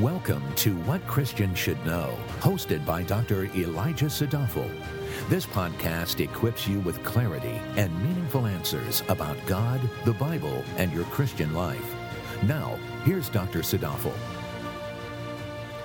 Welcome to What Christians Should Know, hosted by Dr. Elijah Sadafel. This podcast equips you with clarity and meaningful answers about God, the Bible, and your Christian life. Now, here's Dr. Sadafel.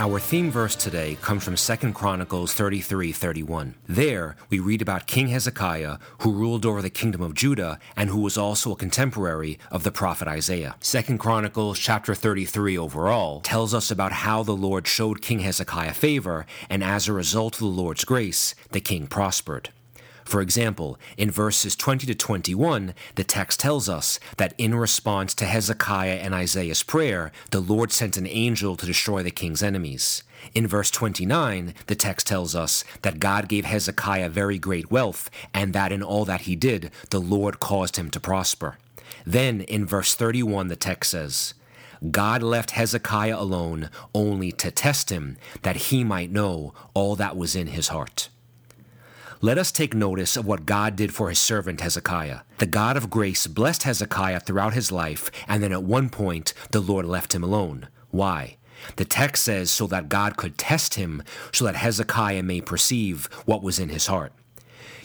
Our theme verse today comes from 2 Chronicles 33 31. There, we read about King Hezekiah, who ruled over the kingdom of Judah and who was also a contemporary of the prophet Isaiah. 2 Chronicles chapter 33 overall tells us about how the Lord showed King Hezekiah favor, and as a result of the Lord's grace, the king prospered. For example, in verses 20 to 21, the text tells us that in response to Hezekiah and Isaiah's prayer, the Lord sent an angel to destroy the king's enemies. In verse 29, the text tells us that God gave Hezekiah very great wealth, and that in all that he did, the Lord caused him to prosper. Then, in verse 31, the text says, God left Hezekiah alone only to test him, that he might know all that was in his heart. Let us take notice of what God did for his servant Hezekiah. The God of grace blessed Hezekiah throughout his life, and then at one point the Lord left him alone. Why? The text says so that God could test him, so that Hezekiah may perceive what was in his heart.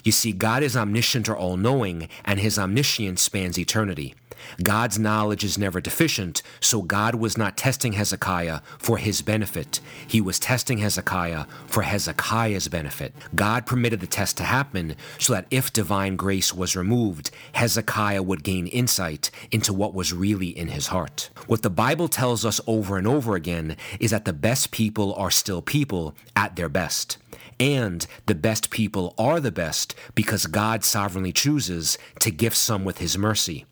You see, God is omniscient or all knowing, and his omniscience spans eternity. God's knowledge is never deficient, so God was not testing Hezekiah for his benefit. He was testing Hezekiah for Hezekiah's benefit. God permitted the test to happen so that if divine grace was removed, Hezekiah would gain insight into what was really in his heart. What the Bible tells us over and over again is that the best people are still people at their best. And the best people are the best because God sovereignly chooses to gift some with his mercy.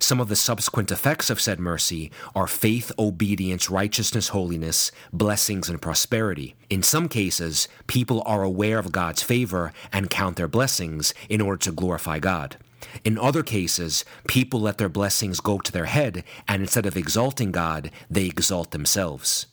Some of the subsequent effects of said mercy are faith, obedience, righteousness, holiness, blessings, and prosperity. In some cases, people are aware of God's favor and count their blessings in order to glorify God. In other cases, people let their blessings go to their head, and instead of exalting God, they exalt themselves.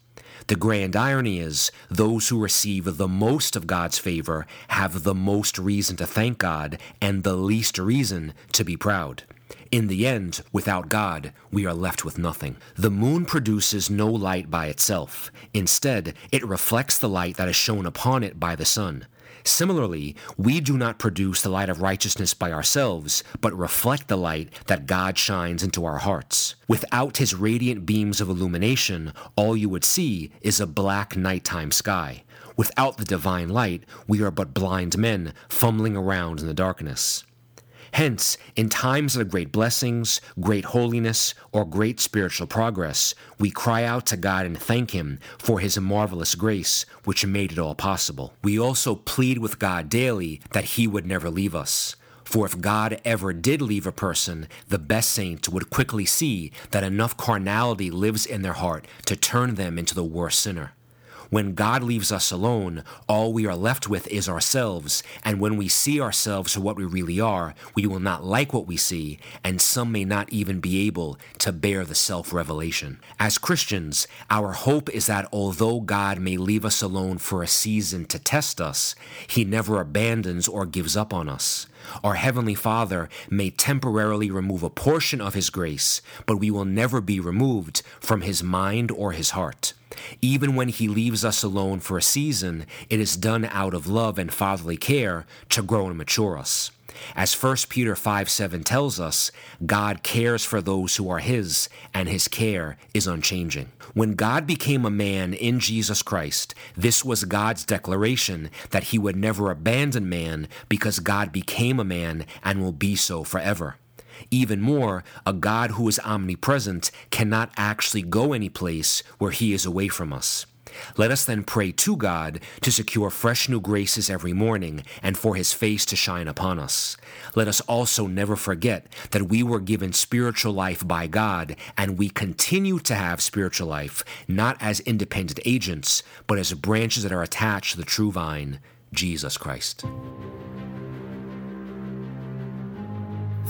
The grand irony is, those who receive the most of God's favor have the most reason to thank God and the least reason to be proud. In the end, without God, we are left with nothing. The moon produces no light by itself. Instead, it reflects the light that is shone upon it by the sun. Similarly, we do not produce the light of righteousness by ourselves, but reflect the light that God shines into our hearts. Without his radiant beams of illumination, all you would see is a black nighttime sky. Without the divine light, we are but blind men fumbling around in the darkness. Hence, in times of great blessings, great holiness, or great spiritual progress, we cry out to God and thank Him for His marvelous grace, which made it all possible. We also plead with God daily that He would never leave us. For if God ever did leave a person, the best saint would quickly see that enough carnality lives in their heart to turn them into the worst sinner. When God leaves us alone, all we are left with is ourselves, and when we see ourselves for what we really are, we will not like what we see, and some may not even be able to bear the self revelation. As Christians, our hope is that although God may leave us alone for a season to test us, He never abandons or gives up on us. Our Heavenly Father may temporarily remove a portion of His grace, but we will never be removed from His mind or His heart. Even when He leaves us alone for a season, it is done out of love and fatherly care to grow and mature us. As 1 Peter 5 7 tells us, God cares for those who are His, and His care is unchanging. When God became a man in Jesus Christ, this was God's declaration that He would never abandon man because God became a man and will be so forever. Even more, a God who is omnipresent cannot actually go any place where He is away from us. Let us then pray to God to secure fresh new graces every morning and for his face to shine upon us. Let us also never forget that we were given spiritual life by God and we continue to have spiritual life, not as independent agents, but as branches that are attached to the true vine, Jesus Christ.